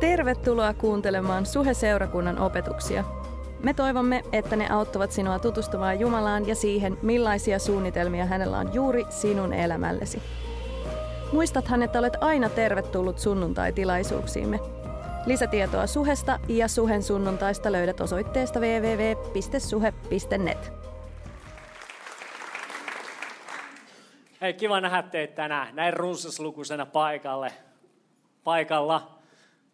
Tervetuloa kuuntelemaan Suhe-seurakunnan opetuksia. Me toivomme, että ne auttavat sinua tutustumaan Jumalaan ja siihen, millaisia suunnitelmia hänellä on juuri sinun elämällesi. Muistathan, että olet aina tervetullut sunnuntai-tilaisuuksiimme. Lisätietoa Suhesta ja Suhen sunnuntaista löydät osoitteesta www.suhe.net. Hei, kiva nähdä teitä tänään näin runsaslukuisena paikalle, paikalla.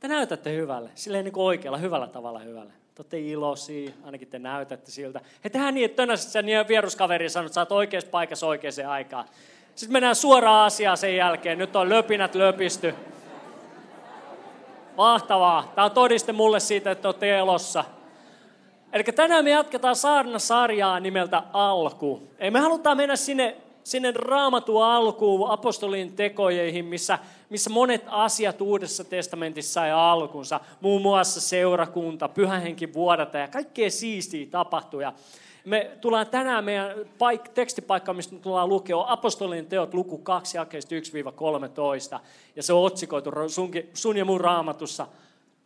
Te näytätte hyvälle, silleen niin kuin oikealla, hyvällä tavalla hyvälle. Te olette iloisia, ainakin te näytätte siltä. Hei, tehdään niin, että tönäsit sen vieruskaveri sanoo, että sä oot oikeassa paikassa oikeaan aikaan. Sitten mennään suoraan asiaan sen jälkeen. Nyt on löpinät löpisty. Mahtavaa. Tämä on todiste mulle siitä, että olette elossa. Eli tänään me jatketaan saarnasarjaa nimeltä Alku. Ei me halutaan mennä sinne sinne raamatun alkuun, apostolin tekojeihin, missä, missä monet asiat Uudessa testamentissa sai alkunsa. Muun muassa seurakunta, pyhähenki vuodata ja kaikkea siistiä tapahtui. Ja me tullaan tänään meidän paik- tekstipaikka, mistä me tullaan lukea, on apostolin teot luku 2, jakeista 1-13. Ja se on otsikoitu sun ja mun raamatussa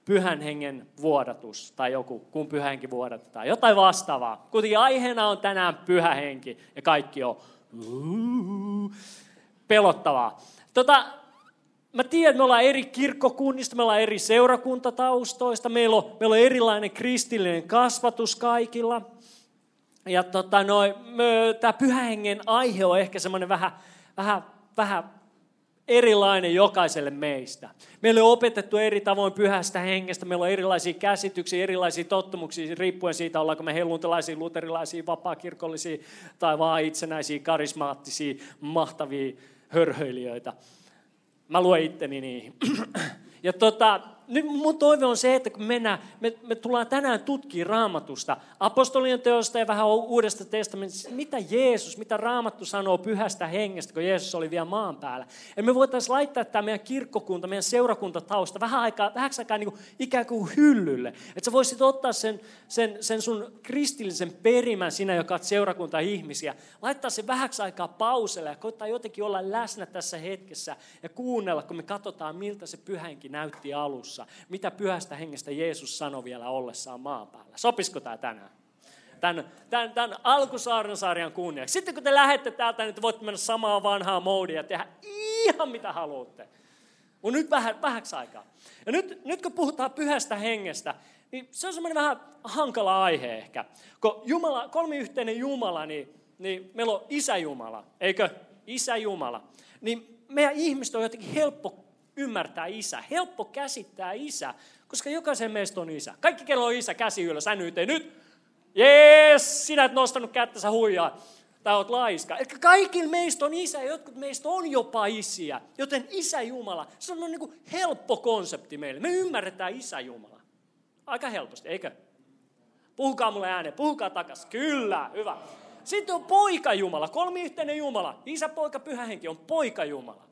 pyhän hengen vuodatus, tai joku, kun pyhä henki vuodatetaan, jotain vastaavaa. Kuitenkin aiheena on tänään pyhä henki, ja kaikki on pelottavaa. Tota, mä tiedän, me ollaan eri kirkkokunnista, me ollaan eri seurakuntataustoista, meillä on, meillä on erilainen kristillinen kasvatus kaikilla. Ja tota, tämä pyhähengen aihe on ehkä semmoinen vähän, vähän, vähän erilainen jokaiselle meistä. Meillä on opetettu eri tavoin pyhästä hengestä, meillä on erilaisia käsityksiä, erilaisia tottumuksia, riippuen siitä, ollaanko me helluntalaisia, luterilaisia, vapaakirkollisia tai vaan itsenäisiä, karismaattisia, mahtavia hörhöilijöitä. Mä luen itteni niihin. Ja tota, nyt mun toive on se, että kun mennään, me, me tullaan tänään tutkimaan raamatusta, apostolien teosta ja vähän uudesta testamentista, mitä Jeesus, mitä raamattu sanoo pyhästä hengestä, kun Jeesus oli vielä maan päällä. Ja me voitaisiin laittaa tämä meidän kirkkokunta, meidän seurakuntatausta vähän aikaa, vähän aikaa niin kuin, ikään kuin hyllylle. Että sä voisit ottaa sen, sen, sen sun kristillisen perimän sinä, joka olet seurakunta-ihmisiä, laittaa sen vähäksi aikaa pauselle ja koittaa jotenkin olla läsnä tässä hetkessä ja kuunnella, kun me katsotaan, miltä se pyhänkin näytti alussa. Mitä pyhästä hengestä Jeesus sanoi vielä ollessaan maan päällä. Sopisiko tämä tänään? Tämän, tämän, tämän alkusaarnasarjan kunniaksi. Sitten kun te lähdette täältä, niin te voitte mennä samaa vanhaa moodia ja tehdä ihan mitä haluatte. Mutta nyt vähän, vähäksi aikaa. Ja nyt, nyt kun puhutaan pyhästä hengestä, niin se on semmoinen vähän hankala aihe ehkä. Kun Jumala, kolmiyhteinen Jumala, niin, niin meillä on Isä Jumala, eikö? Isä Jumala. Niin meidän ihmiset on jotenkin helppo ymmärtää isä, helppo käsittää isä, koska jokaisen meistä on isä. Kaikki, kello on isä, käsi ylös, nyt, nyt. Jees, sinä et nostanut kättä, sä huijaa. Tai oot laiska. Eli kaikilla meistä on isä, jotkut meistä on jopa isiä. Joten isä Jumala, se on niin kuin helppo konsepti meille. Me ymmärretään isä Jumala. Aika helposti, eikö? Puhukaa mulle ääneen, puhukaa takas. Kyllä, hyvä. Sitten on poika Jumala, kolmiyhteinen Jumala. Isä, poika, pyhä henki on poika Jumala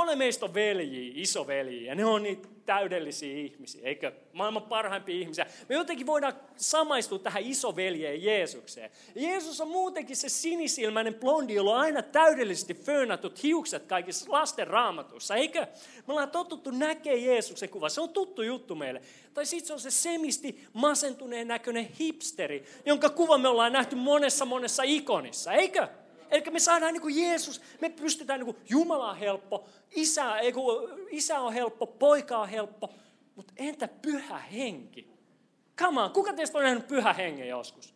monen meistä on veljiä, isoveljiä, ja ne on niitä täydellisiä ihmisiä, eikö? Maailman parhaimpia ihmisiä. Me jotenkin voidaan samaistua tähän isoveljeen Jeesukseen. Jeesus on muutenkin se sinisilmäinen blondi, jolla on aina täydellisesti föönatut hiukset kaikissa lasten raamatussa, eikö? Me ollaan totuttu näkee Jeesuksen kuva, se on tuttu juttu meille. Tai sitten se on se semisti masentuneen näköinen hipsteri, jonka kuva me ollaan nähty monessa monessa ikonissa, eikö? Eli me saadaan niin kuin Jeesus, me pystytään niin kuin Jumala on helppo, isä, ei kun, isä on helppo, poika on helppo, mutta entä pyhä henki? Come on, kuka teistä on nähnyt pyhä hengen joskus?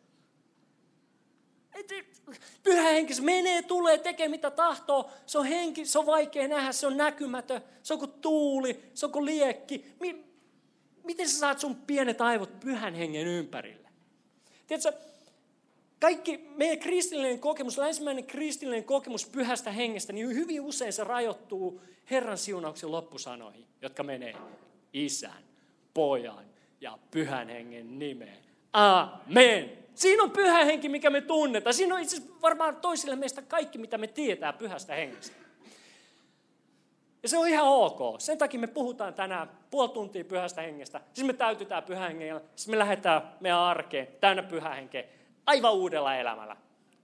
Pyhä henki, se menee, tulee, tekee mitä tahtoo. Se on henki, se on vaikea nähdä, se on näkymätön. Se on kuin tuuli, se on kuin liekki. Miten sä saat sun pienet aivot pyhän hengen ympärille? Tiedätkö, kaikki meidän kristillinen kokemus, länsimäinen kristillinen kokemus pyhästä hengestä, niin hyvin usein se rajoittuu Herran siunauksen loppusanoihin, jotka menee isän, pojan ja pyhän hengen nimeen. Amen. Siinä on pyhä henki, mikä me tunnetaan. Siinä on itse asiassa varmaan toisille meistä kaikki, mitä me tietää pyhästä hengestä. Ja se on ihan ok. Sen takia me puhutaan tänään puoli tuntia pyhästä hengestä. Siis me täytytään pyhä hengellä. Siis me lähdetään meidän arkeen täynnä pyhä henkeä aivan uudella elämällä.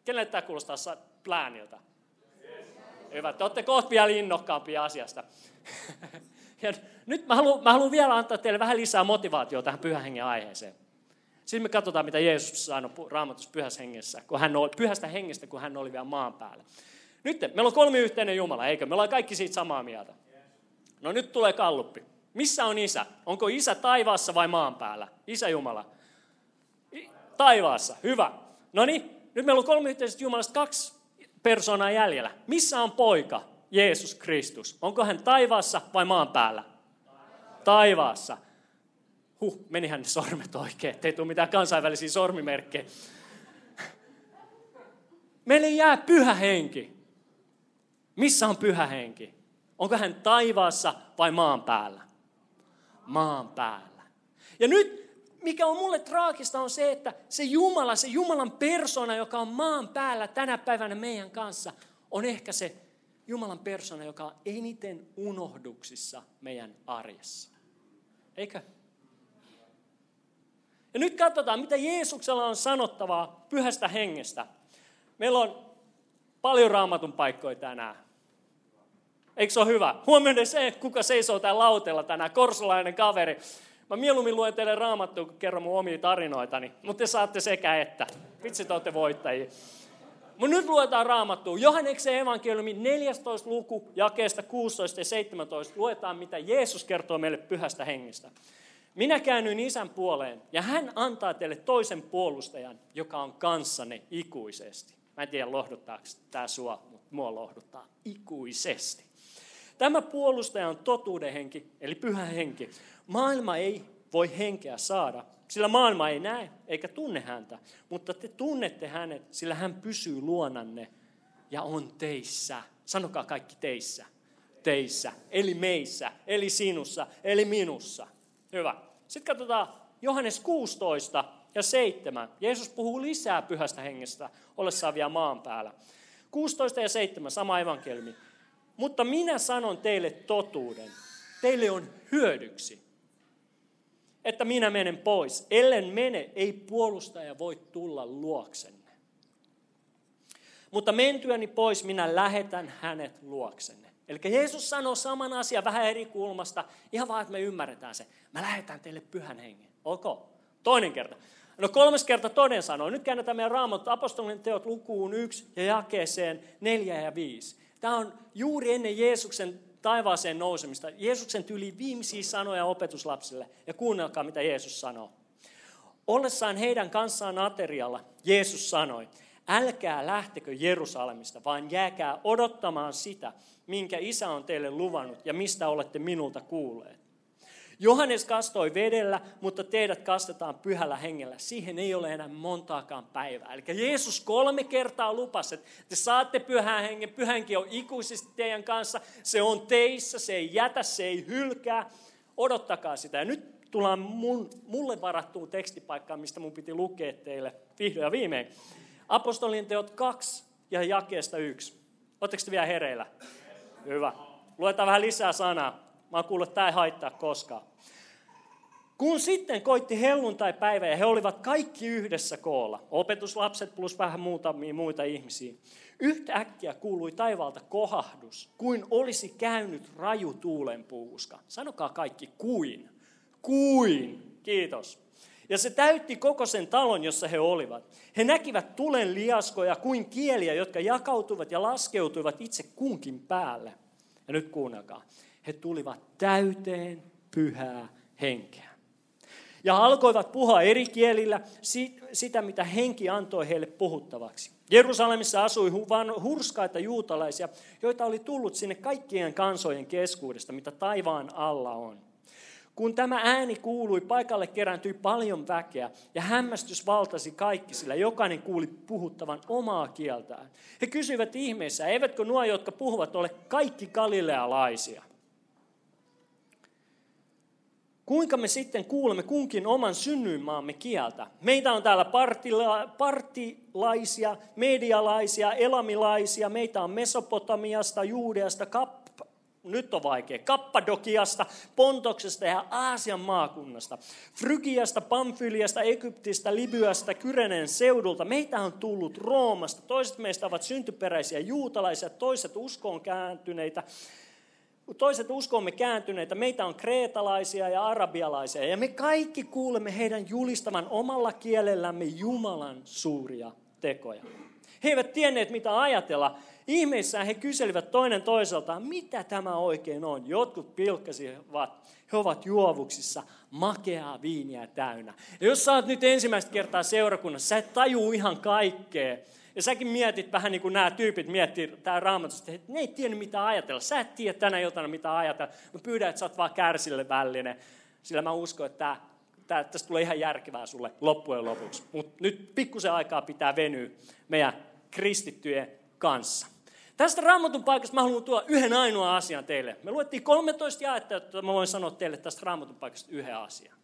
Kenelle tämä kuulostaa plääniltä? Hyvä, te olette kohta vielä innokkaampia asiasta. Ja nyt mä haluan, mä haluan vielä antaa teille vähän lisää motivaatiota tähän pyhän hengen aiheeseen. Sitten me katsotaan, mitä Jeesus sanoi raamatussa pyhässä hengessä, kun hän oli, pyhästä hengestä, kun hän oli vielä maan päällä. Nyt meillä on kolmi yhteinen Jumala, eikö? Me ollaan kaikki siitä samaa mieltä. No nyt tulee kalluppi. Missä on isä? Onko isä taivaassa vai maan päällä? Isä Jumala. Taivaassa, hyvä. No niin, nyt meillä on kolme yhteisestä Jumalasta kaksi persoonaa jäljellä. Missä on poika, Jeesus Kristus? Onko hän taivaassa vai maan päällä? Taivaassa. Huh, menihän ne sormet oikein, ettei tule mitään kansainvälisiä sormimerkkejä. Meille jää pyhä henki. Missä on pyhä henki? Onko hän taivaassa vai maan päällä? Maan päällä. Ja nyt, mikä on mulle traagista, on se, että se Jumala, se Jumalan persona, joka on maan päällä tänä päivänä meidän kanssa, on ehkä se Jumalan persona, joka on eniten unohduksissa meidän arjessa. Eikö? Ja nyt katsotaan, mitä Jeesuksella on sanottavaa pyhästä hengestä. Meillä on paljon raamatun paikkoja tänään. Eikö se ole hyvä? Huomioiden se, kuka seisoo täällä lautella tänään, korsolainen kaveri. Mä mieluummin luen teille raamattua, kun kerron mun omia tarinoitani. Mutta te saatte sekä että. Vitsi, te olette voittajia. Mutta nyt luetaan raamattua. Johanneksen evankeliumi 14. luku, jakeesta 16 ja 17. Luetaan, mitä Jeesus kertoo meille pyhästä hengestä. Minä käännyin isän puoleen, ja hän antaa teille toisen puolustajan, joka on kanssanne ikuisesti. Mä en tiedä, lohduttaako tämä sua, mutta mua lohduttaa ikuisesti. Tämä puolustaja on totuuden henki, eli pyhä henki. Maailma ei voi henkeä saada, sillä maailma ei näe eikä tunne häntä, mutta te tunnette hänet, sillä hän pysyy luonanne ja on teissä. Sanokaa kaikki teissä. Teissä, eli meissä, eli sinussa, eli minussa. Hyvä. Sitten katsotaan Johannes 16 ja 7. Jeesus puhuu lisää pyhästä hengestä ollessaan vielä maan päällä. 16 ja 7, sama evankeliumi. Mutta minä sanon teille totuuden. Teille on hyödyksi, että minä menen pois. Ellen mene, ei puolustaja voi tulla luoksenne. Mutta mentyäni pois, minä lähetän hänet luoksenne. Eli Jeesus sanoo saman asian vähän eri kulmasta, ihan vaan, että me ymmärretään se. Mä lähetän teille pyhän hengen. Ok. Toinen kerta. No kolmas kerta toden sanoo. Nyt käännetään meidän raamatut apostolien teot lukuun yksi ja jakeeseen neljä ja viisi. Tämä on juuri ennen Jeesuksen taivaaseen nousemista. Jeesuksen tyyli viimeisiä sanoja opetuslapsille. Ja kuunnelkaa, mitä Jeesus sanoo. Ollessaan heidän kanssaan aterialla, Jeesus sanoi, älkää lähtekö Jerusalemista, vaan jääkää odottamaan sitä, minkä isä on teille luvannut ja mistä olette minulta kuulleet. Johannes kastoi vedellä, mutta teidät kastetaan pyhällä hengellä. Siihen ei ole enää montaakaan päivää. Eli Jeesus kolme kertaa lupasi, että te saatte pyhän hengen. Pyhänkin on ikuisesti teidän kanssa. Se on teissä, se ei jätä, se ei hylkää. Odottakaa sitä. Ja nyt tullaan mun, mulle varattuun tekstipaikkaan, mistä mun piti lukea teille vihdoin ja viimein. Apostolien teot 2 ja jakeesta 1. Oletteko te vielä hereillä? Hyvä. Luetaan vähän lisää sanaa. Mä oon kuullut, että tämä ei haittaa koskaan. Kun sitten koitti helluntai-päivä ja he olivat kaikki yhdessä koolla, opetuslapset plus vähän muutamia muita ihmisiä, yhtäkkiä kuului taivaalta kohahdus, kuin olisi käynyt raju tuulenpuuska. Sanokaa kaikki, kuin. Kuin. Kiitos. Ja se täytti koko sen talon, jossa he olivat. He näkivät tulen liaskoja kuin kieliä, jotka jakautuivat ja laskeutuivat itse kunkin päälle. Ja nyt kuunnelkaa. He tulivat täyteen pyhää henkeä ja alkoivat puhua eri kielillä sitä, mitä henki antoi heille puhuttavaksi. Jerusalemissa asui vain hurskaita juutalaisia, joita oli tullut sinne kaikkien kansojen keskuudesta, mitä taivaan alla on. Kun tämä ääni kuului, paikalle kerääntyi paljon väkeä ja hämmästys valtasi kaikki, sillä jokainen kuuli puhuttavan omaa kieltään. He kysyivät ihmeessä, eivätkö nuo, jotka puhuvat, ole kaikki galilealaisia? Kuinka me sitten kuulemme kunkin oman synnyinmaamme kieltä? Meitä on täällä partila, partilaisia, medialaisia, elamilaisia, meitä on Mesopotamiasta, Juudeasta, Kapp, nyt on vaikea, Kappadokiasta, Pontoksesta ja Aasian maakunnasta, Frygiasta, Pamfyliasta, Egyptistä, Libyasta, Kyrenen seudulta. Meitä on tullut Roomasta, toiset meistä ovat syntyperäisiä juutalaisia, toiset uskoon kääntyneitä toiset uskomme kääntyneitä, meitä on kreetalaisia ja arabialaisia, ja me kaikki kuulemme heidän julistavan omalla kielellämme Jumalan suuria tekoja. He eivät tienneet, mitä ajatella. Ihmeissään he kyselivät toinen toiseltaan, mitä tämä oikein on. Jotkut pilkkasivat, he ovat juovuksissa makeaa viiniä täynnä. Ja jos sä oot nyt ensimmäistä kertaa seurakunnassa, sä et tajuu ihan kaikkea. Ja säkin mietit vähän niin kuin nämä tyypit miettii tää raamatusta, että ne ei tiennyt mitä ajatella. Sä et tiedä tänä iltana mitä ajatella. Mä pyydän, että sä oot vaan kärsille vällinen. Sillä mä uskon, että tää, tästä tulee ihan järkevää sulle loppujen lopuksi. Mutta nyt pikkusen aikaa pitää venyä meidän kristittyjen kanssa. Tästä raamatun paikasta mä haluan tuoda yhden ainoan asian teille. Me luettiin 13 jaetta, että mä voin sanoa teille tästä raamatun paikasta yhden asian.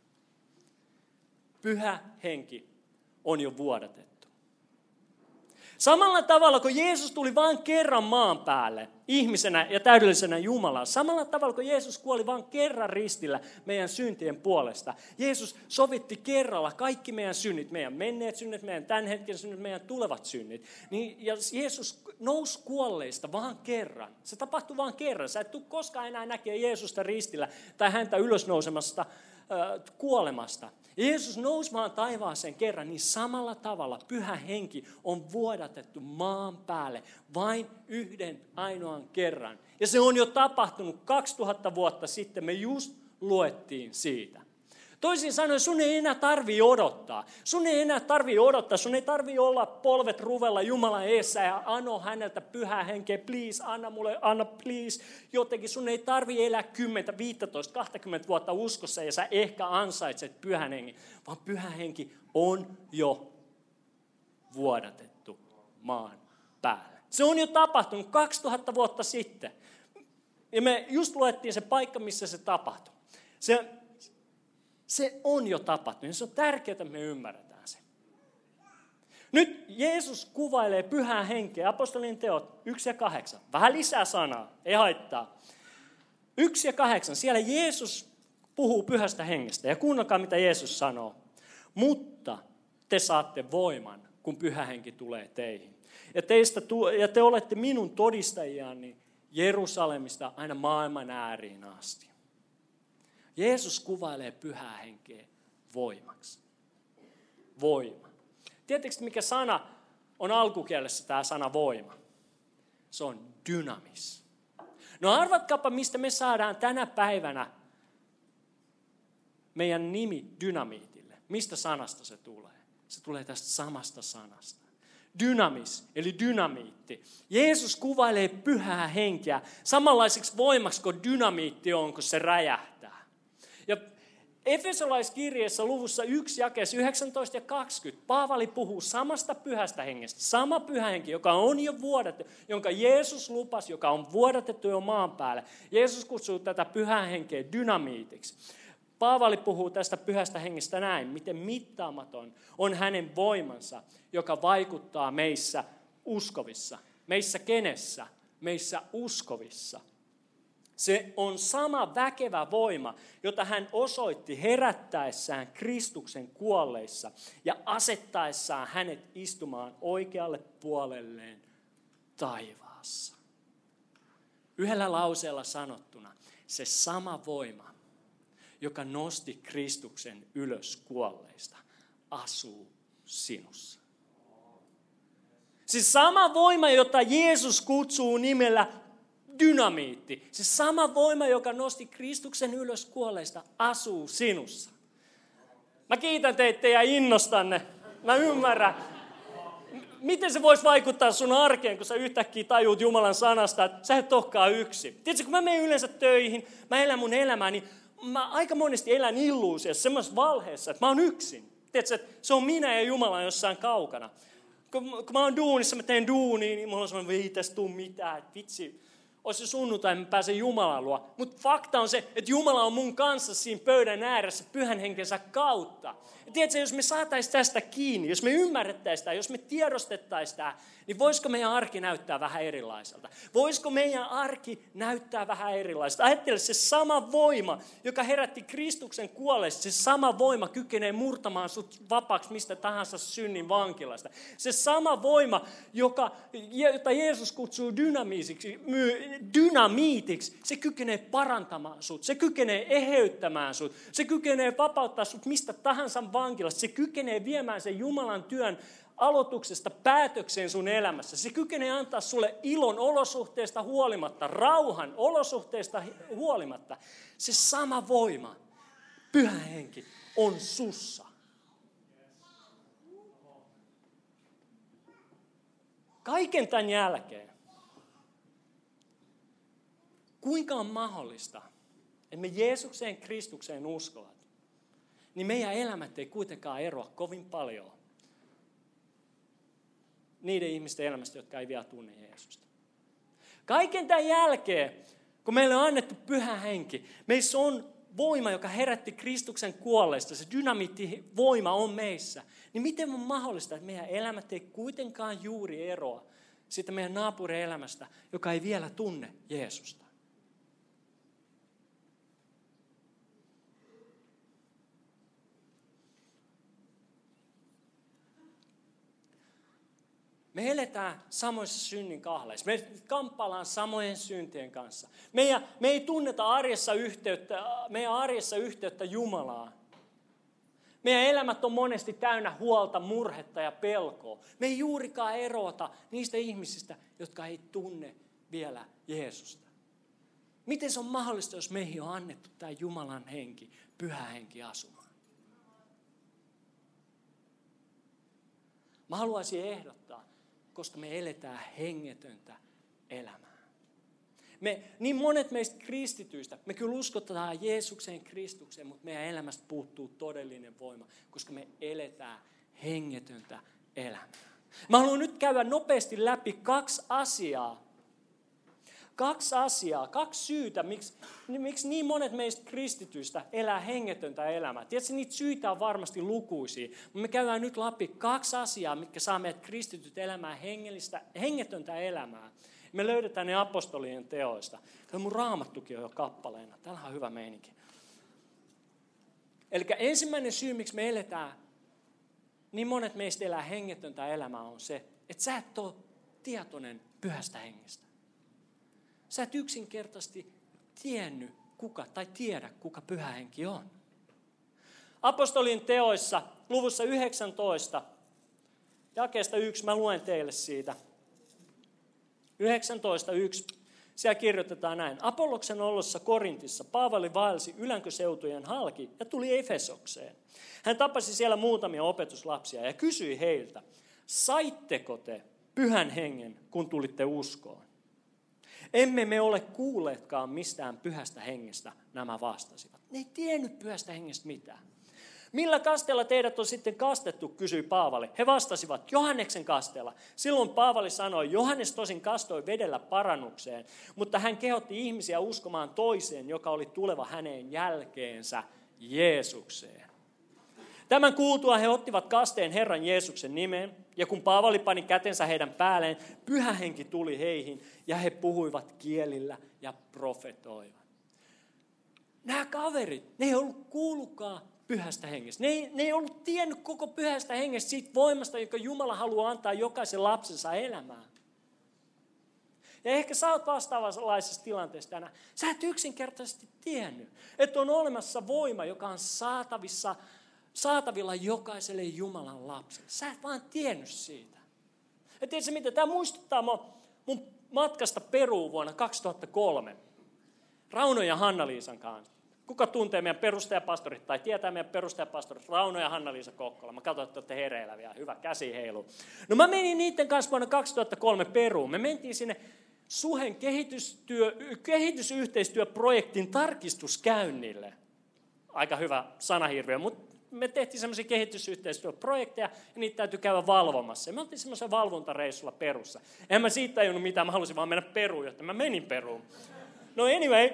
Pyhä henki on jo vuodatettu. Samalla tavalla kuin Jeesus tuli vain kerran maan päälle ihmisenä ja täydellisenä Jumalana, samalla tavalla kuin Jeesus kuoli vain kerran ristillä meidän syntien puolesta. Jeesus sovitti kerralla kaikki meidän synnit, meidän menneet synnit, meidän tämän hetken synnit, meidän tulevat synnit. Niin, ja Jeesus nousi kuolleista vain kerran. Se tapahtui vain kerran. Sä et tule koskaan enää näkemään Jeesusta ristillä tai häntä ylösnousemasta kuolemasta. Jeesus nousi maan taivaaseen kerran, niin samalla tavalla pyhä henki on vuodatettu maan päälle vain yhden ainoan kerran. Ja se on jo tapahtunut 2000 vuotta sitten, me just luettiin siitä. Toisin sanoen, sun ei enää tarvi odottaa. Sun ei enää tarvi odottaa, sun ei tarvi olla polvet ruvella Jumalan eessä ja ano häneltä pyhää henkeä, please, anna mulle, anna please. Jotenkin sun ei tarvi elää 10, 15, 20 vuotta uskossa ja sä ehkä ansaitset pyhän hengen, vaan pyhä henki on jo vuodatettu maan päälle. Se on jo tapahtunut 2000 vuotta sitten. Ja me just luettiin se paikka, missä se tapahtui. Se se on jo tapahtunut. Se on tärkeää, että me ymmärretään se. Nyt Jeesus kuvailee pyhää henkeä, apostolin teot 1 ja 8. Vähän lisää sanaa, ei haittaa. 1 ja 8, siellä Jeesus puhuu pyhästä hengestä. Ja kuunnelkaa, mitä Jeesus sanoo. Mutta te saatte voiman, kun pyhä henki tulee teihin. Ja, teistä, ja te olette minun todistajiani Jerusalemista aina maailman ääriin asti. Jeesus kuvailee pyhää henkeä voimaksi. Voima. Tiedättekö, mikä sana on alkukielessä tämä sana voima? Se on dynamis. No arvatkaapa, mistä me saadaan tänä päivänä meidän nimi dynamiitille. Mistä sanasta se tulee? Se tulee tästä samasta sanasta. Dynamis, eli dynamiitti. Jeesus kuvailee pyhää henkeä samanlaiseksi voimaksi kuin dynamiitti on, kun se räjähtää. Efesolaiskirjeessä luvussa 1, jakeessa 19 ja 20, Paavali puhuu samasta pyhästä hengestä. Sama pyhä henki, joka on jo vuodattu, jonka Jeesus lupasi, joka on vuodatettu jo maan päälle. Jeesus kutsuu tätä pyhää henkeä dynamiitiksi. Paavali puhuu tästä pyhästä hengestä näin, miten mittaamaton on hänen voimansa, joka vaikuttaa meissä uskovissa. Meissä kenessä? Meissä uskovissa. Se on sama väkevä voima, jota hän osoitti herättäessään Kristuksen kuolleissa ja asettaessaan hänet istumaan oikealle puolelleen taivaassa. Yhdellä lauseella sanottuna, se sama voima, joka nosti Kristuksen ylös kuolleista, asuu sinussa. Siis sama voima, jota Jeesus kutsuu nimellä dynamiitti. Se sama voima, joka nosti Kristuksen ylös kuolleista, asuu sinussa. Mä kiitän teitä ja innostanne. Mä ymmärrän. Miten se voisi vaikuttaa sun arkeen, kun sä yhtäkkiä tajuut Jumalan sanasta, että sä et olekaan yksi. Tiedätkö, kun mä menen yleensä töihin, mä elän mun elämää, niin mä aika monesti elän illuusiossa, semmoisessa valheessa, että mä oon yksin. Tiedätkö, että se on minä ja Jumala jossain kaukana. Kun, kun mä oon duunissa, mä teen duunia, niin mulla on semmoinen, ei tästä tuu mitään, että vitsi, olisi sunnuntai, mä pääsen Jumalan luo. Mutta fakta on se, että Jumala on mun kanssa siinä pöydän ääressä pyhän henkensä kautta. Tiedätkö, jos me saataisiin tästä kiinni, jos me ymmärrettäisiin sitä, jos me tiedostettaisiin tämä, niin voisiko meidän arki näyttää vähän erilaiselta? Voisiko meidän arki näyttää vähän erilaiselta? Ajattele se sama voima, joka herätti Kristuksen kuolleesta, se sama voima kykenee murtamaan sut vapaaksi mistä tahansa synnin vankilasta. Se sama voima, joka, jota Jeesus kutsuu dynamiisiksi, dynamiitiksi. Se kykenee parantamaan sut, se kykenee eheyttämään sut, se kykenee vapauttaa sut mistä tahansa vankilasta, se kykenee viemään sen Jumalan työn aloituksesta päätökseen sun elämässä. Se kykenee antaa sulle ilon olosuhteista huolimatta, rauhan olosuhteista huolimatta. Se sama voima, pyhä henki, on sussa. Kaiken tämän jälkeen, kuinka on mahdollista, että me Jeesukseen Kristukseen uskovat, niin meidän elämät ei kuitenkaan eroa kovin paljon niiden ihmisten elämästä, jotka ei vielä tunne Jeesusta. Kaiken tämän jälkeen, kun meille on annettu pyhä henki, meissä on voima, joka herätti Kristuksen kuolleista, se dynamiittivoima on meissä, niin miten on mahdollista, että meidän elämät ei kuitenkaan juuri eroa siitä meidän naapurin elämästä, joka ei vielä tunne Jeesusta? Me eletään samoissa synnin kahleissa. Me kamppaillaan samojen syntien kanssa. Meidän, me ei tunneta arjessa yhteyttä, meidän arjessa yhteyttä Jumalaan. Meidän elämät on monesti täynnä huolta, murhetta ja pelkoa. Me ei juurikaan erota niistä ihmisistä, jotka ei tunne vielä Jeesusta. Miten se on mahdollista, jos meihin on annettu tämä Jumalan henki, pyhä henki asumaan? Mä haluaisin ehdottaa, koska me eletään hengetöntä elämää. Me, niin monet meistä kristityistä, me kyllä uskotaan Jeesukseen Kristukseen, mutta meidän elämästä puuttuu todellinen voima, koska me eletään hengetöntä elämää. Mä haluan nyt käydä nopeasti läpi kaksi asiaa, Kaksi asiaa, kaksi syytä, miksi, miksi niin monet meistä kristityistä elää hengetöntä elämää. Tiedätkö, niitä syitä on varmasti lukuisia, mutta me käydään nyt läpi kaksi asiaa, mitkä saa meidät kristityt elämään hengellistä, hengetöntä elämää. Me löydetään ne apostolien teoista. Tämä mun raamattukin on jo kappaleena. Täällä on hyvä meininki. Eli ensimmäinen syy, miksi me eletään, niin monet meistä elää hengetöntä elämää, on se, että sä et ole tietoinen pyhästä hengestä. Sä et yksinkertaisesti tiennyt kuka tai tiedä kuka pyhä henki on. Apostolin teoissa luvussa 19, jakeesta 1, mä luen teille siitä. 19.1. Siellä kirjoitetaan näin. Apolloksen olossa Korintissa Paavali vaelsi ylänköseutujen halki ja tuli Efesokseen. Hän tapasi siellä muutamia opetuslapsia ja kysyi heiltä, saitteko te pyhän hengen, kun tulitte uskoon? Emme me ole kuulleetkaan mistään pyhästä hengestä, nämä vastasivat. Ne ei tiennyt pyhästä hengestä mitään. Millä kasteella teidät on sitten kastettu, kysyi Paavali. He vastasivat, Johanneksen kasteella. Silloin Paavali sanoi, Johannes tosin kastoi vedellä parannukseen, mutta hän kehotti ihmisiä uskomaan toiseen, joka oli tuleva häneen jälkeensä, Jeesukseen. Tämän kuultua he ottivat kasteen Herran Jeesuksen nimeen, ja kun Paavali pani kätensä heidän päälleen, pyhä henki tuli heihin, ja he puhuivat kielillä ja profetoivat. Nämä kaverit, ne ei ollut kuullutkaan pyhästä hengestä. Ne ei, ne ei ollut tiennyt koko pyhästä hengestä siitä voimasta, joka Jumala haluaa antaa jokaisen lapsensa elämään. Ja ehkä sä oot vastaavanlaisessa tilanteessa tänään. Sä et yksinkertaisesti tiennyt, että on olemassa voima, joka on saatavissa saatavilla jokaiselle Jumalan lapselle. Sä et vaan tiennyt siitä. Ja tiedätkö mitä? Tämä muistuttaa mun matkasta Peruun vuonna 2003. Rauno ja Hanna-Liisan kanssa. Kuka tuntee meidän perustajapastorit tai tietää meidän perustajapastorit? Rauno ja Hanna-Liisa Kokkola. Mä katsoin, että olette hereillä vielä. Hyvä, käsi heilu. No mä menin niiden kanssa vuonna 2003 Peruun. Me mentiin sinne Suhen kehitystyö, kehitysyhteistyöprojektin tarkistuskäynnille. Aika hyvä sanahirviö, mutta me tehtiin semmoisia kehitysyhteistyöprojekteja ja niitä täytyy käydä valvomassa. Ja me oltiin semmoisen valvontareissulla Perussa. En mä siitä tajunnut mitään, mä halusin vaan mennä Peruun, jotta mä menin Peruun. No anyway,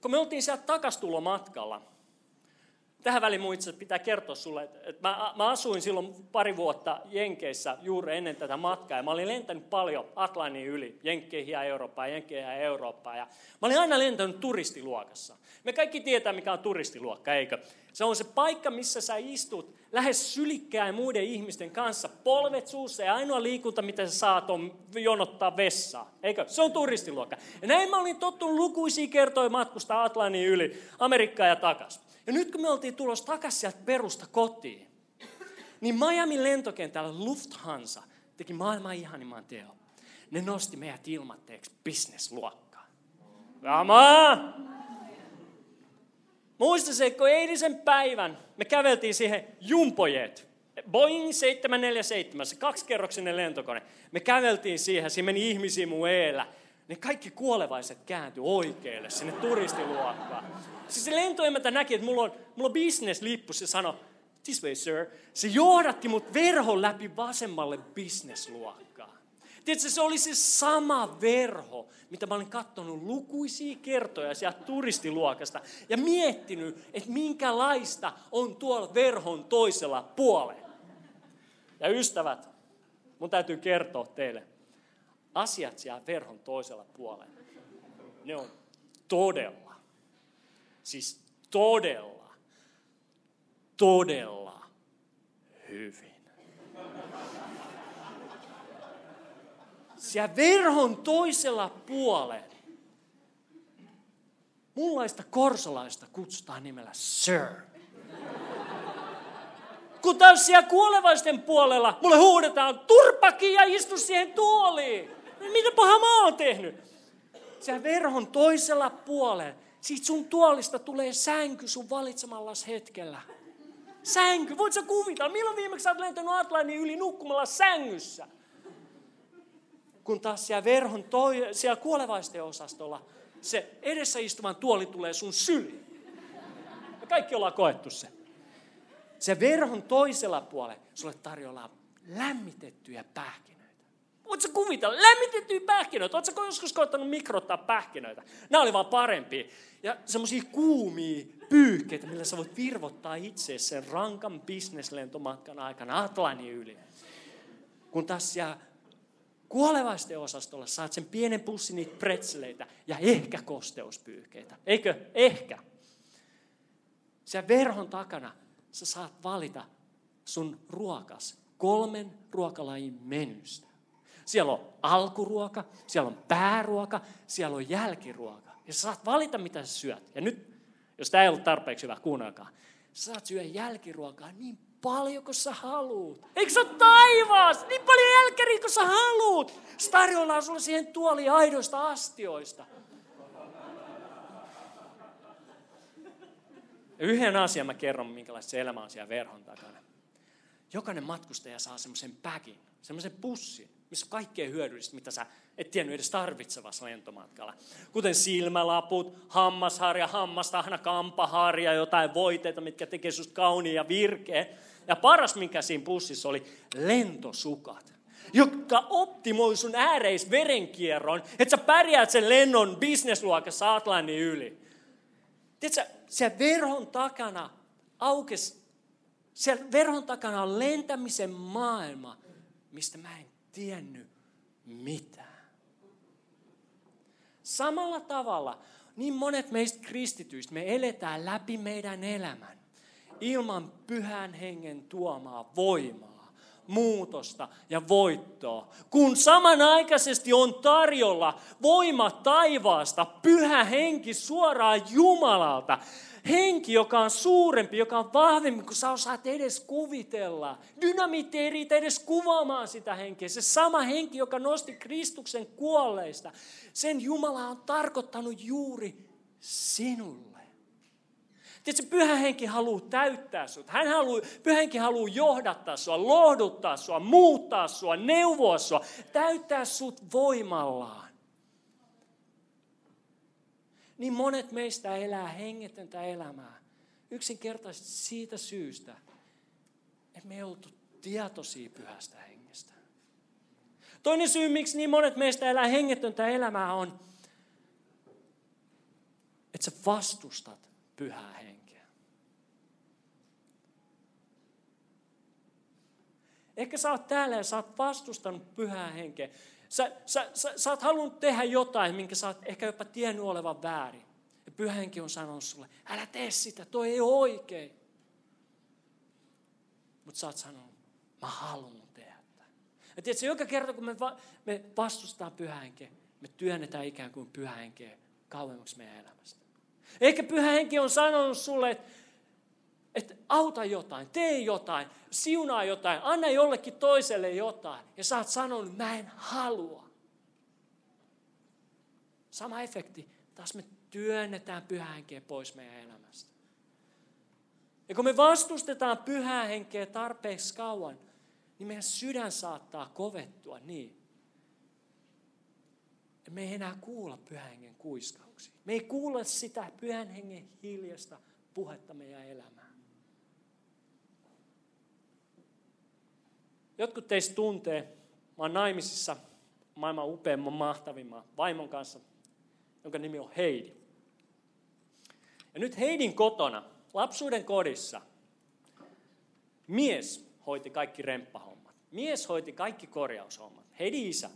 kun me oltiin siellä takastulomatkalla, tähän väliin mun itse pitää kertoa sulle, että, mä, mä asuin silloin pari vuotta Jenkeissä juuri ennen tätä matkaa. Ja mä olin lentänyt paljon Atlantin yli, Jenkkeihin ja Eurooppaan, Jenkkeihin ja Eurooppaan. Ja mä olin aina lentänyt turistiluokassa. Me kaikki tietää, mikä on turistiluokka, eikö? Se on se paikka, missä sä istut lähes sylikkään muiden ihmisten kanssa, polvet suussa ja ainoa liikunta, mitä sä saat, on jonottaa vessaa. Eikö? Se on turistiluokka. Ja näin mä olin tottunut lukuisia kertoja matkustaa Atlantin yli, Amerikkaan ja takaisin. Ja nyt kun me oltiin tulossa takaisin sieltä perusta kotiin, niin Miamin lentokentällä Lufthansa teki maailman ihanimman teo. Ne nosti meidät ilmatteeksi bisnesluokkaan. Come Muista se, kun eilisen päivän me käveltiin siihen jumpojet. Boeing 747, se kaksikerroksinen lentokone. Me käveltiin siihen, siinä meni ihmisiä mun eellä. Ne kaikki kuolevaiset kääntyi oikealle sinne turistiluokkaan. Siis se lentoemäntä näki, että mulla on, mulla on business-lippu, se sanoi, this way sir. Se johdatti mut verhon läpi vasemmalle business-luokkaan. Tiedätkö, se oli se sama verho, mitä mä olin katsonut lukuisia kertoja sieltä turistiluokasta ja miettinyt, että minkälaista on tuolla verhon toisella puolella. Ja ystävät, mun täytyy kertoa teille, asiat siellä verhon toisella puolella, ne on todella, siis todella, todella hyvin. Siellä verhon toisella puolella Mullaista korsolaista kutsutaan nimellä Sir. Kun taas siellä kuolevaisten puolella mulle huudetaan turpakin ja istu siihen tuoliin. Mitä paha mä oon tehnyt? Siellä verhon toisella puolella, siitä sun tuolista tulee sänky sun valitsemallas hetkellä. Sänky, voit sä kuvitella, milloin viimeksi sä oot lentänyt Atlantin yli nukkumalla sängyssä? Kun taas siellä verhon toi, siellä kuolevaisten osastolla, se edessä istuvan tuoli tulee sun syliin. Me kaikki ollaan koettu se. Se verhon toisella puolella sulle tarjolla lämmitettyjä pähkinöitä. Voitko kuvitella? Lämmitettyjä pähkinöitä. Oletko joskus koettanut mikrottaa pähkinöitä? Nämä oli vaan parempia. Ja semmoisia kuumia pyyhkeitä, millä sä voit virvottaa itse sen rankan bisneslentomatkan aikana Atlantin yli. Kun taas siellä kuolevaisten osastolla saat sen pienen pussin niitä pretseleitä ja ehkä kosteuspyyhkeitä. Eikö? Ehkä. Siellä verhon takana sä saat valita sun ruokas kolmen ruokalajin menystä. Siellä on alkuruoka, siellä on pääruoka, siellä on jälkiruoka. Ja sä saat valita, mitä sä syöt. Ja nyt, jos tämä ei ollut tarpeeksi hyvä, kuunnelkaa. Sä saat syödä jälkiruokaa niin paljon kuin sä haluut. Eikö se taivaas? Niin paljon jälkeriä kuin sä haluut. Se tarjoillaan sulle siihen tuoliin aidoista astioista. Yhden asian mä kerron, minkälaista se elämä on siellä verhon takana. Jokainen matkustaja saa semmoisen päkin, semmoisen pussin, missä on kaikkea hyödyllistä, mitä sä et tiennyt edes tarvitsevassa lentomatkalla. Kuten silmälaput, hammasharja, hammastahna, kampaharja, jotain voiteita, mitkä tekee susta kauniin ja virkeä. Ja paras, mikä siinä pussissa oli, lentosukat jotka optimoi sun ääreis verenkierron, että sä pärjäät sen lennon bisnesluokassa Atlantin yli. Tiedätkö, se verhon takana aukes, siellä verhon takana on lentämisen maailma, mistä mä en tiennyt mitään. Samalla tavalla niin monet meistä kristityistä, me eletään läpi meidän elämän ilman pyhän hengen tuomaa voimaa, muutosta ja voittoa. Kun samanaikaisesti on tarjolla voima taivaasta, pyhä henki suoraan Jumalalta, henki, joka on suurempi, joka on vahvempi kuin sä osaat edes kuvitella. Dynamiitti ei riitä edes kuvaamaan sitä henkeä. Se sama henki, joka nosti Kristuksen kuolleista, sen Jumala on tarkoittanut juuri sinulle. Tiedätkö, pyhä henki haluaa täyttää sinut. Hän haluaa, pyhä henki haluaa johdattaa sinua, lohduttaa sinua, muuttaa sinua, neuvoa sinua, täyttää sinut voimallaan. Niin monet meistä elää hengetöntä elämää. Yksinkertaisesti siitä syystä, että me ei oltu tietoisia pyhästä hengestä. Toinen syy, miksi niin monet meistä elää hengetöntä elämää on, että sä vastustat pyhää henkeä. Ehkä sä oot täällä ja sä oot vastustanut pyhää henkeä. Sä, sä, sä, sä oot halunnut tehdä jotain, minkä sä oot ehkä jopa tiennyt olevan väärin. Ja pyhä henki on sanonut sulle, älä tee sitä, toi ei ole oikein. Mutta sä oot sanonut, mä haluan tehdä tämän. Ja tiedätkö, joka kerta kun me, va, me vastustetaan pyhä henkeä, me työnnetään ikään kuin pyhä henkeä kauemmaksi meidän elämästä. Ehkä pyhä henki on sanonut sulle, että että auta jotain, tee jotain, siunaa jotain, anna jollekin toiselle jotain. Ja sä oot sanonut, mä en halua. Sama efekti. Taas me työnnetään pyhää henkeä pois meidän elämästä. Ja kun me vastustetaan pyhää henkeä tarpeeksi kauan, niin meidän sydän saattaa kovettua niin, että me ei enää kuulla pyhän hengen kuiskauksia. Me ei kuulla sitä pyhän hengen hiljasta puhetta meidän elämään. Jotkut teistä tuntee, mä oon naimisissa maailman upeimman, mahtavimman vaimon kanssa, jonka nimi on Heidi. Ja nyt Heidin kotona, lapsuuden kodissa, mies hoiti kaikki remppahommat. Mies hoiti kaikki korjaushommat. Heidi isä.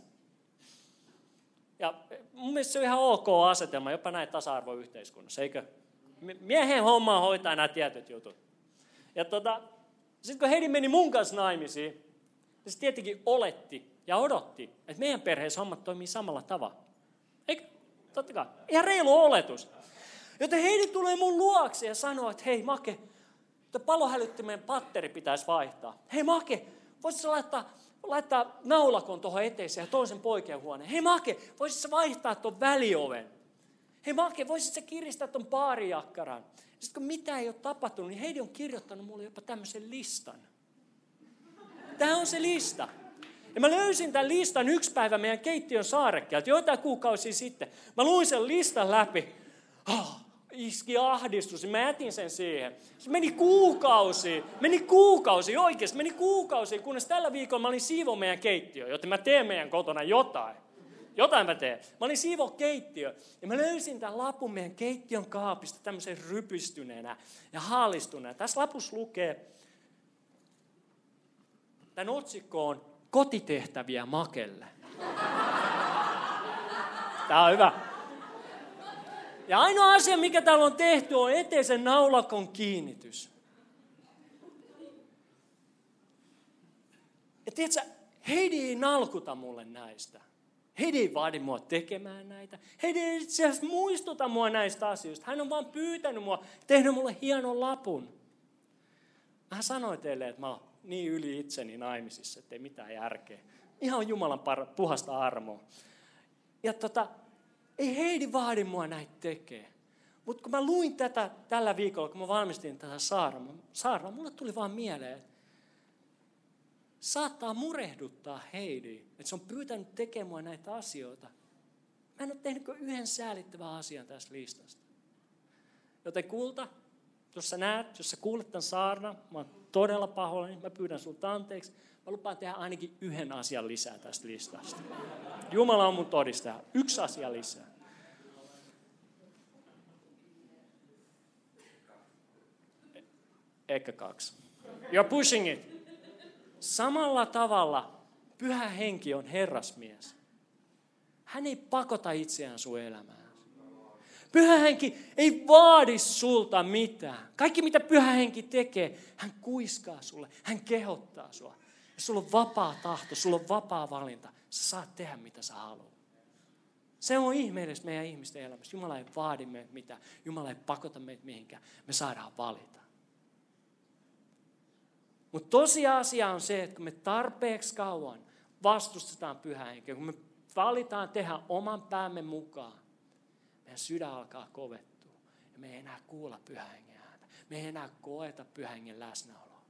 Ja mun mielestä se on ihan ok asetelma, jopa näin tasa-arvoyhteiskunnassa, eikö? Miehen hommaa hoitaa nämä tietyt jutut. Ja tota, sitten kun Heidi meni mun kanssa naimisiin, niin se tietenkin oletti ja odotti, että meidän perheessä hommat toimii samalla tavalla. Eikö? Totta kai. Ihan reilu oletus. Joten Heidi tulee mun luokse ja sanoo, että hei Make, palohälyttimen patteri pitäisi vaihtaa. Hei Make, voisitko laittaa, laittaa naulakon tuohon eteiseen ja toisen poikien huoneen. Hei Make, voisitko vaihtaa tuon välioven? Hei Make, voisitko kiristää tuon baarijakkaran? Sitten kun mitä ei ole tapahtunut, niin Heidi on kirjoittanut mulle jopa tämmöisen listan. Tämä on se lista. Ja mä löysin tämän listan yksi päivä meidän keittiön saarekkeelta, joitain kuukausia sitten. Mä luin sen listan läpi. Oh, iski ahdistus, mä jätin sen siihen. Se meni kuukausi, meni kuukausi, oikeasti meni kuukausi, kunnes tällä viikolla mä olin siivo meidän keittiö, joten mä teen meidän kotona jotain. Jotain mä teen. Mä olin siivo keittiö ja mä löysin tämän lapun meidän keittiön kaapista tämmöisen rypistyneenä ja haalistuneenä. Tässä lapussa lukee, Tämän otsikko on Kotitehtäviä Makelle. Tämä on hyvä. Ja ainoa asia, mikä täällä on tehty, on eteisen naulakon kiinnitys. Ja tiedätkö, Heidi ei nalkuta mulle näistä. Heidi ei vaadi mua tekemään näitä. Heidi ei itse asiassa muistuta mua näistä asioista. Hän on vaan pyytänyt mua, tehnyt mulle hienon lapun. Mä sanoin teille, että mä oon niin yli itseni naimisissa, että ei mitään järkeä. Ihan Jumalan par- puhasta armoa. Ja tota, ei Heidi vaadi mua näitä tekee. Mutta kun mä luin tätä tällä viikolla, kun mä valmistin tätä saarnaa, saarnaa mulle tuli vaan mieleen, että saattaa murehduttaa Heidi, että se on pyytänyt tekemään näitä asioita. Mä en ole tehnyt kuin yhden säälittävän asian tästä listasta. Joten kulta, jos sä näet, jos sä kuulet tämän saarna, mä oon todella pahoillani, mä pyydän sulta anteeksi. Mä lupaan tehdä ainakin yhden asian lisää tästä listasta. Jumala on mun todistaja. Yksi asia lisää. Ehkä kaksi. You're pushing it. Samalla tavalla pyhä henki on herrasmies. Hän ei pakota itseään sun elämään. Pyhä henki ei vaadi sulta mitään. Kaikki mitä pyhä henki tekee, hän kuiskaa sulle, hän kehottaa sua. Ja sulla on vapaa tahto, sulla on vapaa valinta. Sä saat tehdä mitä sä haluat. Se on ihmeellistä meidän ihmisten elämässä. Jumala ei vaadi meitä mitään. Jumala ei pakota meitä mihinkään. Me saadaan valita. Mutta tosiasia on se, että kun me tarpeeksi kauan vastustetaan pyhää henkeä, kun me valitaan tehdä oman päämme mukaan, meidän sydän alkaa kovettua. Ja me ei enää kuulla pyhän ääntä. Me ei enää koeta pyhän läsnäoloa.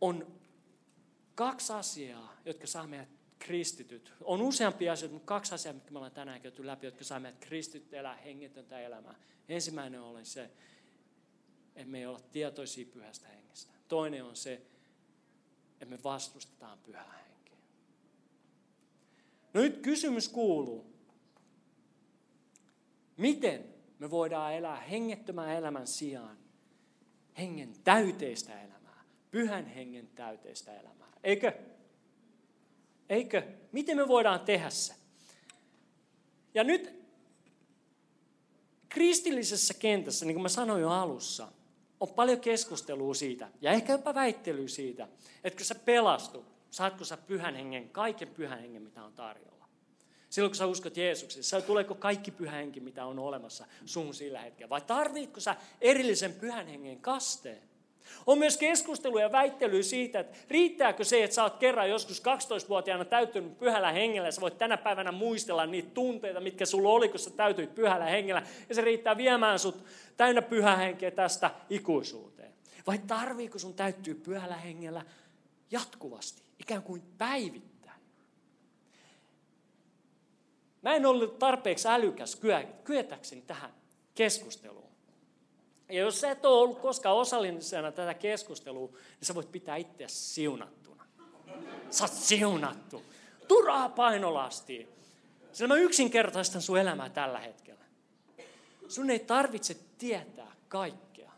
On kaksi asiaa, jotka saa meidät kristityt. On useampia asioita, mutta kaksi asiaa, mitkä me ollaan tänään käyty läpi, jotka saa meidät kristityt elää hengetöntä elämää. Ensimmäinen on se, että me ei olla tietoisia pyhästä hengestä. Toinen on se, että me vastustetaan pyhää henkeä. No nyt kysymys kuuluu, Miten me voidaan elää hengettömän elämän sijaan hengen täyteistä elämää, pyhän hengen täyteistä elämää. Eikö? Eikö? Miten me voidaan tehdä se? Ja nyt kristillisessä kentässä, niin kuin mä sanoin jo alussa, on paljon keskustelua siitä, ja ehkä jopa väittelyä siitä, että kun sä pelastut, saatko sä pyhän hengen, kaiken pyhän hengen, mitä on tarjolla. Silloin kun sä uskot Jeesukseen, tuleeko kaikki pyhä henki, mitä on olemassa sun sillä hetkellä, vai tarvitko sä erillisen pyhän hengen kasteen? On myös keskustelua ja väittelyä siitä, että riittääkö se, että sä oot kerran joskus 12-vuotiaana täyttynyt pyhällä hengellä ja sä voit tänä päivänä muistella niitä tunteita, mitkä sulla oli, kun sä täytyit pyhällä hengellä ja se riittää viemään sut täynnä pyhä henkeä tästä ikuisuuteen. Vai tarviiko sun täyttyy pyhällä hengellä jatkuvasti, ikään kuin päivittäin? Mä en ollut tarpeeksi älykäs kyetäkseni tähän keskusteluun. Ja jos sä et ole ollut koskaan osallisena tätä keskustelua, niin sä voit pitää itseäsi siunattuna. Sä oot siunattu. Turhaa painolastia. Sillä mä yksinkertaistan sun elämää tällä hetkellä. Sun ei tarvitse tietää kaikkea.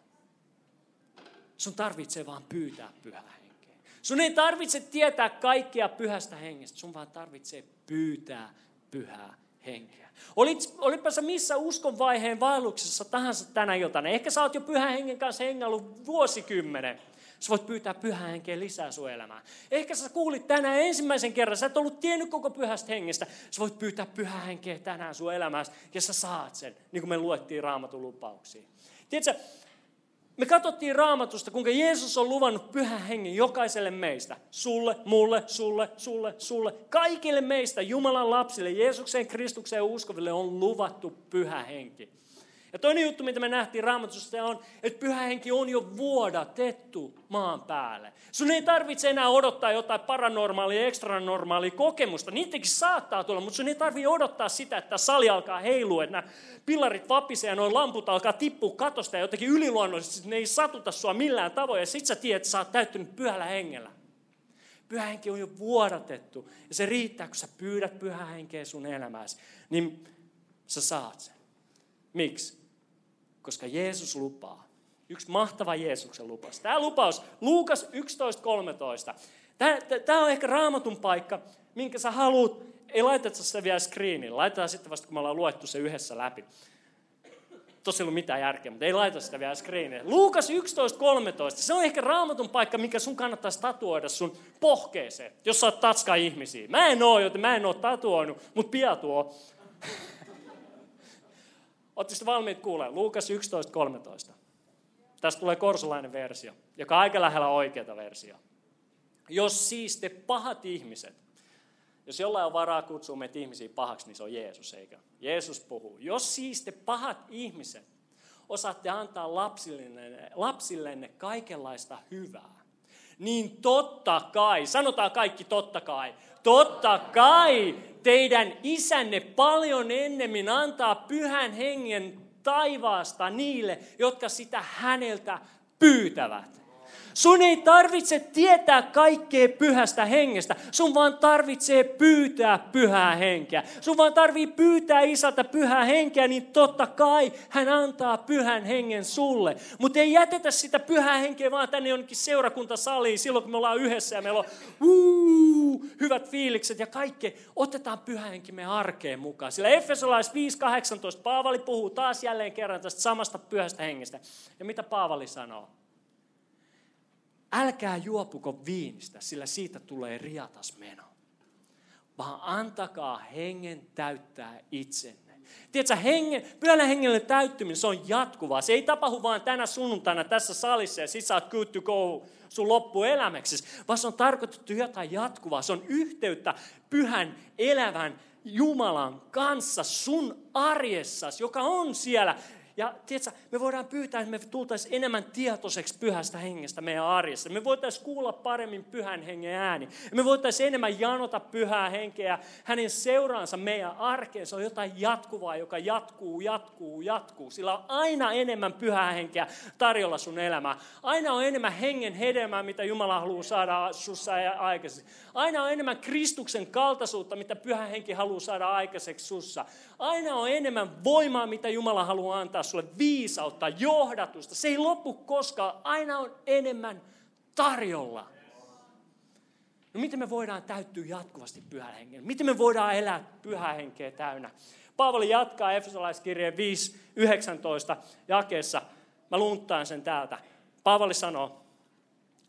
Sun tarvitsee vaan pyytää pyhää henkeä. Sun ei tarvitse tietää kaikkea pyhästä hengestä. Sun vaan tarvitsee pyytää pyhää henkeä. Olit, olitpa sä missä uskon vaiheen vaelluksessa tahansa tänä iltana. Ehkä sä oot jo pyhän hengen kanssa hengailut vuosikymmenen. Sä voit pyytää pyhän henkeä lisää sun elämään. Ehkä sä kuulit tänään ensimmäisen kerran, sä et ollut tiennyt koko pyhästä hengestä. Sä voit pyytää pyhän henkeä tänään sun elämääsi ja sä saat sen, niin kuin me luettiin raamatun lupauksiin. Tiedätkö, me katsottiin raamatusta, kuinka Jeesus on luvannut pyhän hengen jokaiselle meistä. Sulle, mulle, sulle, sulle, sulle. Kaikille meistä, Jumalan lapsille, Jeesukseen, Kristukseen uskoville on luvattu pyhä henki. Ja toinen juttu, mitä me nähtiin raamatusta, on, että pyhä henki on jo vuodatettu maan päälle. Sun ei tarvitse enää odottaa jotain paranormaalia, ekstranormaalia kokemusta. Niitäkin saattaa tulla, mutta sun ei tarvitse odottaa sitä, että sali alkaa heilua, että nämä pillarit vapisee ja nuo lamput alkaa tippua katosta ja jotenkin yliluonnollisesti ne ei satuta sua millään tavoin. Ja sit sä tiedät, että sä oot täyttynyt pyhällä hengellä. Pyhä henki on jo vuodatettu. Ja se riittää, kun sä pyydät pyhä henkeä sun elämääsi, niin sä saat sen. Miksi? Koska Jeesus lupaa. Yksi mahtava Jeesuksen lupaus. Tämä lupaus, Luukas 11.13. Tämä on ehkä raamatun paikka, minkä sä haluat. Ei laiteta sitä vielä screenille. Laitetaan sitten vasta, kun me ollaan luettu se yhdessä läpi. Tosi ei ollut mitään järkeä, mutta ei laita sitä vielä screenille. Luukas 11.13. Se on ehkä raamatun paikka, mikä sun kannattaisi tatuoida sun pohkeeseen, jos sä oot tatska ihmisiä. Mä en oo, joten mä en oo tatuoinut, mutta pian tuo. Oletteko valmiit kuulemaan? Luukas 11.13. Tästä tulee korsolainen versio, joka on aika lähellä oikeata versio. Jos siis te pahat ihmiset, jos jollain on varaa kutsua meitä ihmisiä pahaksi, niin se on Jeesus, eikö? Jeesus puhuu. Jos siis te pahat ihmiset osaatte antaa lapsillenne, lapsillenne kaikenlaista hyvää, niin totta kai, sanotaan kaikki totta kai, totta kai teidän isänne paljon ennemmin antaa pyhän hengen taivaasta niille, jotka sitä häneltä pyytävät. Sun ei tarvitse tietää kaikkea pyhästä hengestä. Sun vaan tarvitsee pyytää pyhää henkeä. Sun vaan tarvii pyytää isältä pyhää henkeä, niin totta kai hän antaa pyhän hengen sulle. Mutta ei jätetä sitä pyhää henkeä vaan tänne jonnekin seurakuntasaliin silloin, kun me ollaan yhdessä ja meillä on uu, hyvät fiilikset ja kaikki. Otetaan pyhä henki meidän arkeen mukaan. Sillä Efesolais 5.18 Paavali puhuu taas jälleen kerran tästä samasta pyhästä hengestä. Ja mitä Paavali sanoo? Älkää juopuko viinistä, sillä siitä tulee riatas meno. Vaan antakaa hengen täyttää itsenne. Tiedätkö, hengen, pyhällä hengelle täyttyminen, se on jatkuvaa. Se ei tapahdu vain tänä sunnuntaina tässä salissa ja sit oot good to go sun loppuelämäksi, vaan se on tarkoitettu jotain jatkuvaa. Se on yhteyttä pyhän elävän Jumalan kanssa sun arjessasi, joka on siellä ja tiedätkö, me voidaan pyytää, että me tultaisiin enemmän tietoiseksi pyhästä hengestä meidän arjessa. Me voitaisiin kuulla paremmin pyhän hengen ääni. Me voitaisiin enemmän janota pyhää henkeä hänen seuraansa meidän arkeen. Se on jotain jatkuvaa, joka jatkuu, jatkuu, jatkuu. Sillä on aina enemmän pyhää henkeä tarjolla sun elämään. Aina on enemmän hengen hedelmää, mitä Jumala haluaa saada sussa aikaiseksi. Aina on enemmän Kristuksen kaltaisuutta, mitä pyhä henki haluaa saada aikaiseksi sussa. Aina on enemmän voimaa, mitä Jumala haluaa antaa sulle viisautta, johdatusta. Se ei lopu koskaan. Aina on enemmän tarjolla. No miten me voidaan täyttyä jatkuvasti pyhän? Miten me voidaan elää pyhää henkeä täynnä? Paavali jatkaa Efesolaiskirjeen 5.19 jakeessa. Mä lunttaan sen täältä. Paavali sanoo,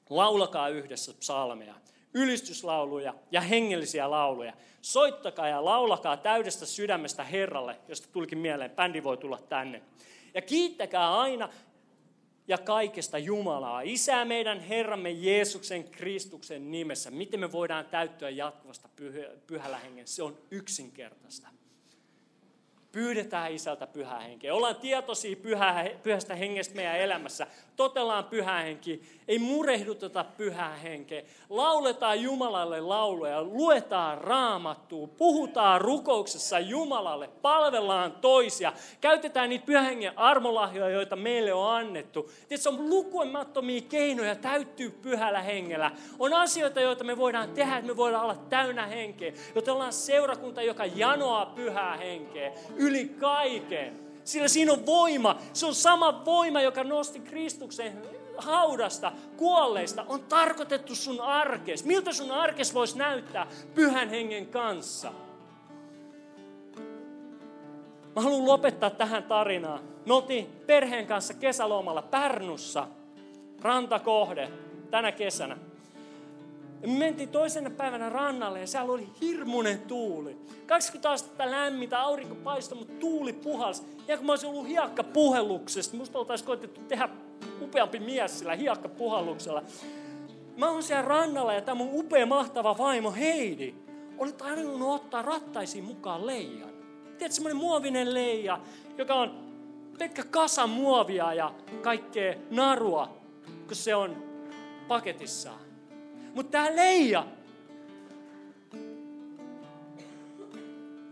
laulakaa yhdessä psalmeja, ylistyslauluja ja hengellisiä lauluja. Soittakaa ja laulakaa täydestä sydämestä Herralle, josta tulikin mieleen, bändi voi tulla tänne. Ja kiittäkää aina ja kaikesta Jumalaa, Isää meidän Herramme Jeesuksen Kristuksen nimessä. Miten me voidaan täyttyä jatkuvasta pyhällä hengen? Se on yksinkertaista. Pyydetään isältä pyhää henkeä. Ollaan tietoisia pyhä, pyhästä hengestä meidän elämässä. Totellaan pyhä henki. Ei murehduteta pyhää henkeä. Lauletaan Jumalalle lauluja. Luetaan raamattua. Puhutaan rukouksessa Jumalalle. Palvellaan toisia. Käytetään niitä pyhän hengen armolahjoja, joita meille on annettu. Se on lukuimattomia keinoja täyttyy pyhällä hengellä. On asioita, joita me voidaan tehdä, että me voidaan olla täynnä henkeä. Joten ollaan seurakunta, joka janoaa pyhää henkeä yli kaiken. Sillä siinä on voima. Se on sama voima, joka nosti Kristuksen haudasta, kuolleista, on tarkoitettu sun arkes. Miltä sun arkes voisi näyttää pyhän hengen kanssa? Mä haluan lopettaa tähän tarinaan. Me oltiin perheen kanssa kesälomalla Pärnussa, rantakohde, tänä kesänä. Ja me mentiin toisena päivänä rannalle ja siellä oli hirmuinen tuuli. 20 astetta lämmintä, aurinko paistoi, mutta tuuli puhalsi. Ja kun mä olisin ollut hiakka puhelluksesta, musta oltaisiin koetettu tehdä upeampi mies sillä hiakka puhalluksella. Mä oon siellä rannalla ja tämä mun upea mahtava vaimo Heidi oli tarvinnut ottaa rattaisiin mukaan leijan. Tiedätkö, semmoinen muovinen leija, joka on pelkkä kasa muovia ja kaikkea narua, kun se on paketissaan. Mutta tämä leija,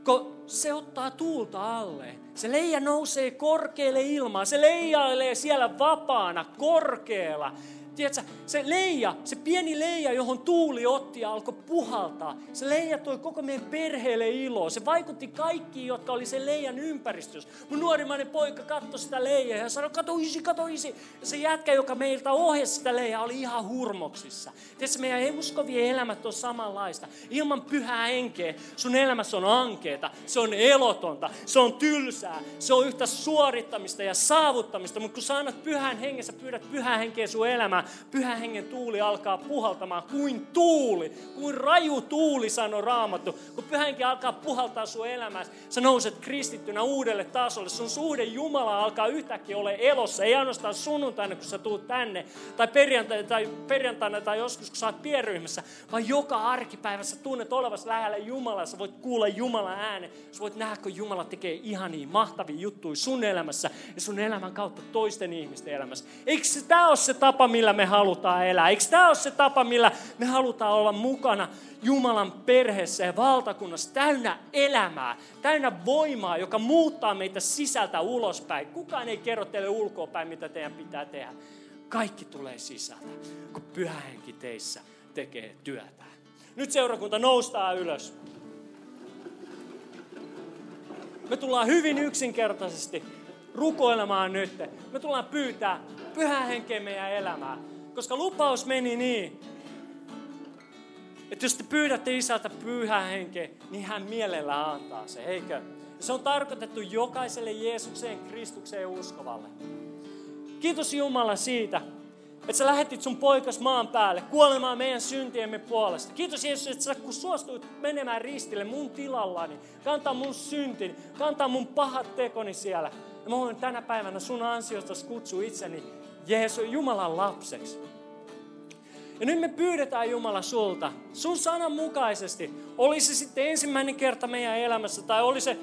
kun se ottaa tuulta alle, se leija nousee korkealle ilmaan, se leijailee siellä vapaana, korkealla. Tiedätkö, se leija, se pieni leija, johon tuuli otti ja alkoi puhaltaa, se leija toi koko meidän perheelle iloa. Se vaikutti kaikkiin, jotka oli sen leijan ympäristössä. Mun nuorimmainen poika katsoi sitä leijaa ja sanoi, kato isi, kato isi. Ja se jätkä, joka meiltä ohjasi sitä leijaa, oli ihan hurmoksissa. Tiedätkö, meidän uskovien elämät on samanlaista. Ilman pyhää henkeä sun elämässä on ankeeta, se on elotonta, se on tylsää, se on yhtä suorittamista ja saavuttamista. Mutta kun sä annat pyhän hengessä, pyydät pyhää henkeä sun elämään, pyhän hengen tuuli alkaa puhaltamaan kuin tuuli, kuin raju tuuli, sanoi Raamattu. Kun pyhä henki alkaa puhaltaa sun elämässä, sä nouset kristittynä uudelle tasolle. Sun suhde Jumala alkaa yhtäkkiä olla elossa, ei ainoastaan sunnuntaina, kun sä tuut tänne, tai perjantaina tai, perjantaina, tai joskus, kun sä oot pienryhmässä, vaan joka arkipäivä sä tunnet olevasi lähellä Jumalaa, sä voit kuulla Jumalan äänen, sä voit nähdä, kun Jumala tekee ihania, mahtavia juttuja sun elämässä ja sun elämän kautta toisten ihmisten elämässä. Eikö tämä ole se tapa, millä me halutaan elää? Eikö tämä ole se tapa, millä me halutaan olla mukana Jumalan perheessä ja valtakunnassa täynnä elämää, täynnä voimaa, joka muuttaa meitä sisältä ulospäin. Kukaan ei kerro teille ulkoapäin, mitä teidän pitää tehdä. Kaikki tulee sisältä, kun pyhä henki teissä tekee työtä. Nyt seurakunta noustaa ylös. Me tullaan hyvin yksinkertaisesti rukoilemaan nyt. Me tullaan pyytää pyhää henkeä meidän elämään. Koska lupaus meni niin, että jos te pyydätte isältä pyhää henkeä, niin hän mielellä antaa se, eikö? Se on tarkoitettu jokaiselle Jeesukseen, Kristukseen uskovalle. Kiitos Jumala siitä, että sä lähetit sun poikas maan päälle kuolemaan meidän syntiemme puolesta. Kiitos Jeesus, että sä kun suostuit menemään ristille mun tilallani, kantaa mun syntin, kantaa mun pahat tekoni siellä. Ja mä voin tänä päivänä sun ansiosta kutsua itseni Jeesus Jumalan lapseksi. Ja nyt me pyydetään Jumala sulta, sun sanan mukaisesti, oli se sitten ensimmäinen kerta meidän elämässä tai oli se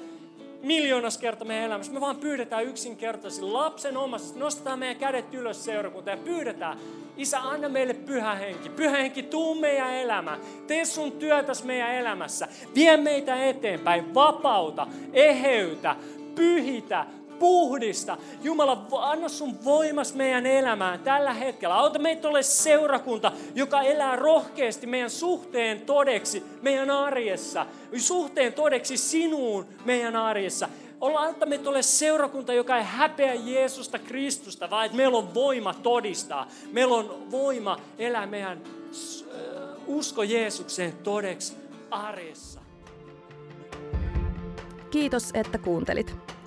miljoonas kerta meidän elämässä. Me vaan pyydetään yksinkertaisesti lapsen omassa. Nostetaan meidän kädet ylös seurakunta ja pyydetään, Isä, anna meille pyhä henki. Pyhä henki, tuu meidän elämään. Tee sun työtäs meidän elämässä. Vie meitä eteenpäin. Vapauta, eheytä, pyhitä, puhdista. Jumala, anna sun voimas meidän elämään tällä hetkellä. Auta meitä ole seurakunta, joka elää rohkeasti meidän suhteen todeksi meidän arjessa. Suhteen todeksi sinuun meidän arjessa. olla, että me ole seurakunta, joka ei häpeä Jeesusta Kristusta, vaan että meillä on voima todistaa. Meillä on voima elää meidän usko Jeesukseen todeksi arjessa. Kiitos, että kuuntelit.